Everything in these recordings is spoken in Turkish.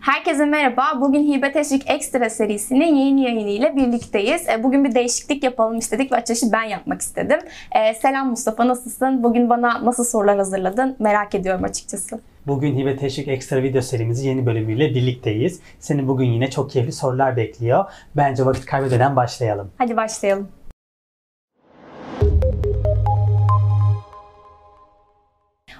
Herkese merhaba. Bugün Hibe Teşvik Ekstra serisinin yeni yayını ile birlikteyiz. E, Bugün bir değişiklik yapalım istedik ve açılışı ben yapmak istedim. E, Selam Mustafa nasılsın? Bugün bana nasıl sorular hazırladın? Merak ediyorum açıkçası. Bugün Hibe Teşvik Ekstra video serimizin yeni bölümüyle birlikteyiz. Seni bugün yine çok keyifli sorular bekliyor. Bence vakit kaybededen başlayalım. Hadi başlayalım.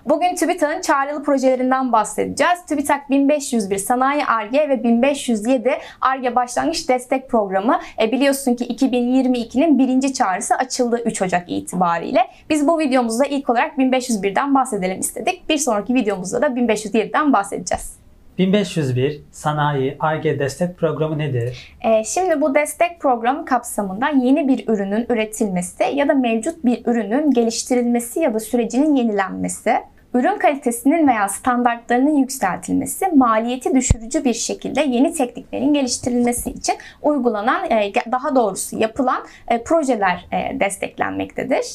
Bugün TÜBİTAK'ın çağrılı projelerinden bahsedeceğiz. TÜBİTAK 1501 Sanayi Arge ve 1507 Arge Başlangıç Destek Programı. E, biliyorsun ki 2022'nin birinci çağrısı açıldı 3 Ocak itibariyle. Biz bu videomuzda ilk olarak 1501'den bahsedelim istedik. Bir sonraki videomuzda da 1507'den bahsedeceğiz. 1501 Sanayi Arge Destek Programı nedir? Ee, Şimdi bu destek programı kapsamında yeni bir ürünün üretilmesi ya da mevcut bir ürünün geliştirilmesi ya da sürecinin yenilenmesi, ürün kalitesinin veya standartlarının yükseltilmesi, maliyeti düşürücü bir şekilde yeni tekniklerin geliştirilmesi için uygulanan, e, daha doğrusu yapılan e, projeler e, desteklenmektedir.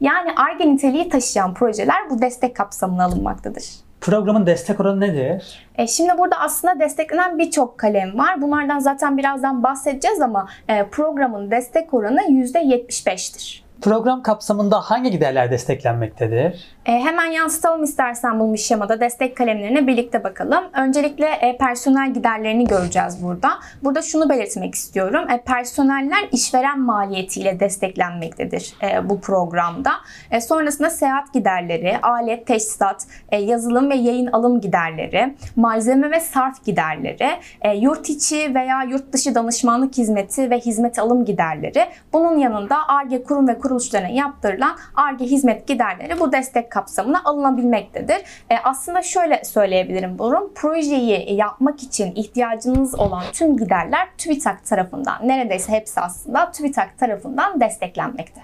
Yani ARGE niteliği taşıyan projeler bu destek kapsamına alınmaktadır. Programın destek oranı nedir? E, Şimdi burada aslında desteklenen birçok kalem var. Bunlardan zaten birazdan bahsedeceğiz ama programın destek oranı %75'tir. Program kapsamında hangi giderler desteklenmektedir? E, hemen yansıtalım istersen bu şemada destek kalemlerine birlikte bakalım. Öncelikle e, personel giderlerini göreceğiz burada. Burada şunu belirtmek istiyorum. E, personeller işveren maliyetiyle desteklenmektedir e, bu programda. E, sonrasında seyahat giderleri, alet, teçhizat, e, yazılım ve yayın alım giderleri, malzeme ve sarf giderleri, e, yurt içi veya yurt dışı danışmanlık hizmeti ve hizmet alım giderleri. Bunun yanında ARGE kurum ve kuruluşlarına yaptırılan ARGE hizmet giderleri bu destek kapsamına alınabilmektedir. E, aslında şöyle söyleyebilirim bunu. Projeyi yapmak için ihtiyacınız olan tüm giderler TÜBİTAK tarafından, neredeyse hepsi aslında TÜBİTAK tarafından desteklenmekte.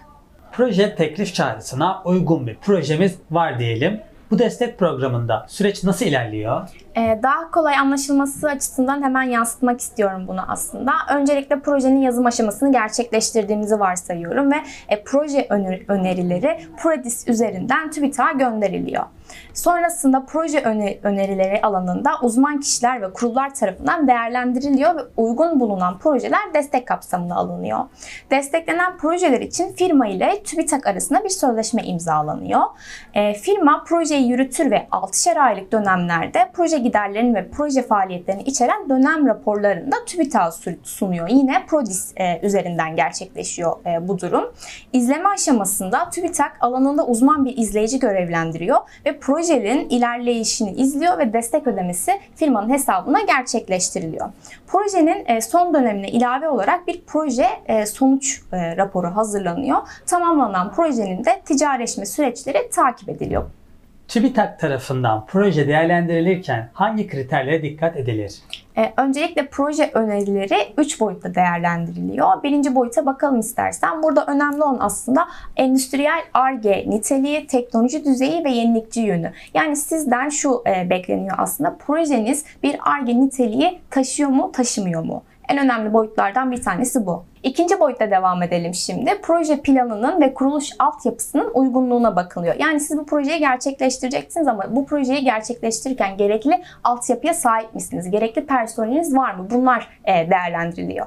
Proje teklif çağrısına uygun bir projemiz var diyelim. Bu destek programında süreç nasıl ilerliyor? Ee, daha kolay anlaşılması açısından hemen yansıtmak istiyorum bunu aslında. Öncelikle projenin yazım aşamasını gerçekleştirdiğimizi varsayıyorum ve e, proje öner- önerileri Prodis üzerinden TÜBİTAK'a gönderiliyor. Sonrasında proje öne- önerileri alanında uzman kişiler ve kurullar tarafından değerlendiriliyor ve uygun bulunan projeler destek kapsamına alınıyor. Desteklenen projeler için firma ile TÜBİTAK arasında bir sözleşme imzalanıyor. E, firma projeyi yürütür ve 6'şer aylık dönemlerde proje giderlerini ve proje faaliyetlerini içeren dönem raporlarını da TÜBİTAK'a su- sunuyor. Yine Prodis e, üzerinden gerçekleşiyor e, bu durum. İzleme aşamasında TÜBİTAK alanında uzman bir izleyici görevlendiriyor ve projenin ilerleyişini izliyor ve destek ödemesi firmanın hesabına gerçekleştiriliyor. Projenin e, son dönemine ilave olarak bir proje e, sonuç e, raporu hazırlanıyor. Tamamlanan projenin de ticarileşme süreçleri takip ediliyor. TÜBİTAK tarafından proje değerlendirilirken hangi kriterlere dikkat edilir? Ee, öncelikle proje önerileri 3 boyutta değerlendiriliyor. Birinci boyuta bakalım istersen. Burada önemli olan aslında endüstriyel ARGE niteliği, teknoloji düzeyi ve yenilikçi yönü. Yani sizden şu e, bekleniyor aslında. Projeniz bir ARGE niteliği taşıyor mu, taşımıyor mu? En önemli boyutlardan bir tanesi bu. İkinci boyutta devam edelim şimdi. Proje planının ve kuruluş altyapısının uygunluğuna bakılıyor. Yani siz bu projeyi gerçekleştireceksiniz ama bu projeyi gerçekleştirirken gerekli altyapıya sahip misiniz? Gerekli personeliniz var mı? Bunlar e, değerlendiriliyor.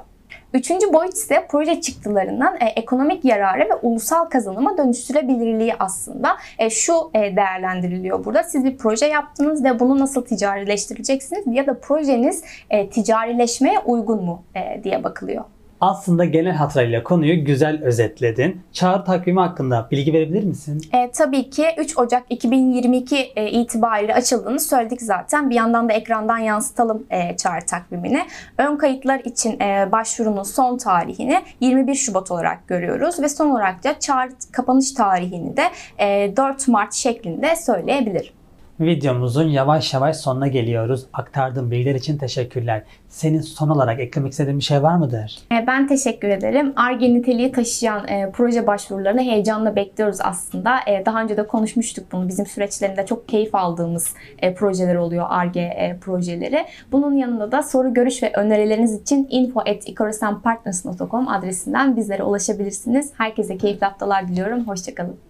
Üçüncü boyut ise proje çıktılarından e, ekonomik yararı ve ulusal kazanıma dönüştürebilirliği aslında. E, şu e, değerlendiriliyor burada. Siz bir proje yaptınız ve bunu nasıl ticarileştireceksiniz ya da projeniz e, ticarileşmeye uygun mu e, diye bakılıyor. Aslında genel hatırıyla konuyu güzel özetledin. Çağrı takvimi hakkında bilgi verebilir misin? E, tabii ki 3 Ocak 2022 e, itibariyle açıldığını söyledik zaten. Bir yandan da ekrandan yansıtalım e, çağrı takvimini. Ön kayıtlar için e, başvurunun son tarihini 21 Şubat olarak görüyoruz ve son olarak da çağrı kapanış tarihini de e, 4 Mart şeklinde söyleyebilirim. Videomuzun yavaş yavaş sonuna geliyoruz. Aktardığın bilgiler için teşekkürler. Senin son olarak eklemek istediğin bir şey var mıdır? E, Ben teşekkür ederim. ARGE niteliği taşıyan e, proje başvurularını heyecanla bekliyoruz aslında. E, daha önce de konuşmuştuk bunu. Bizim süreçlerinde çok keyif aldığımız e, projeler oluyor ARGE e, projeleri. Bunun yanında da soru, görüş ve önerileriniz için info.icorosenpartners.com adresinden bizlere ulaşabilirsiniz. Herkese keyifli haftalar diliyorum. Hoşçakalın.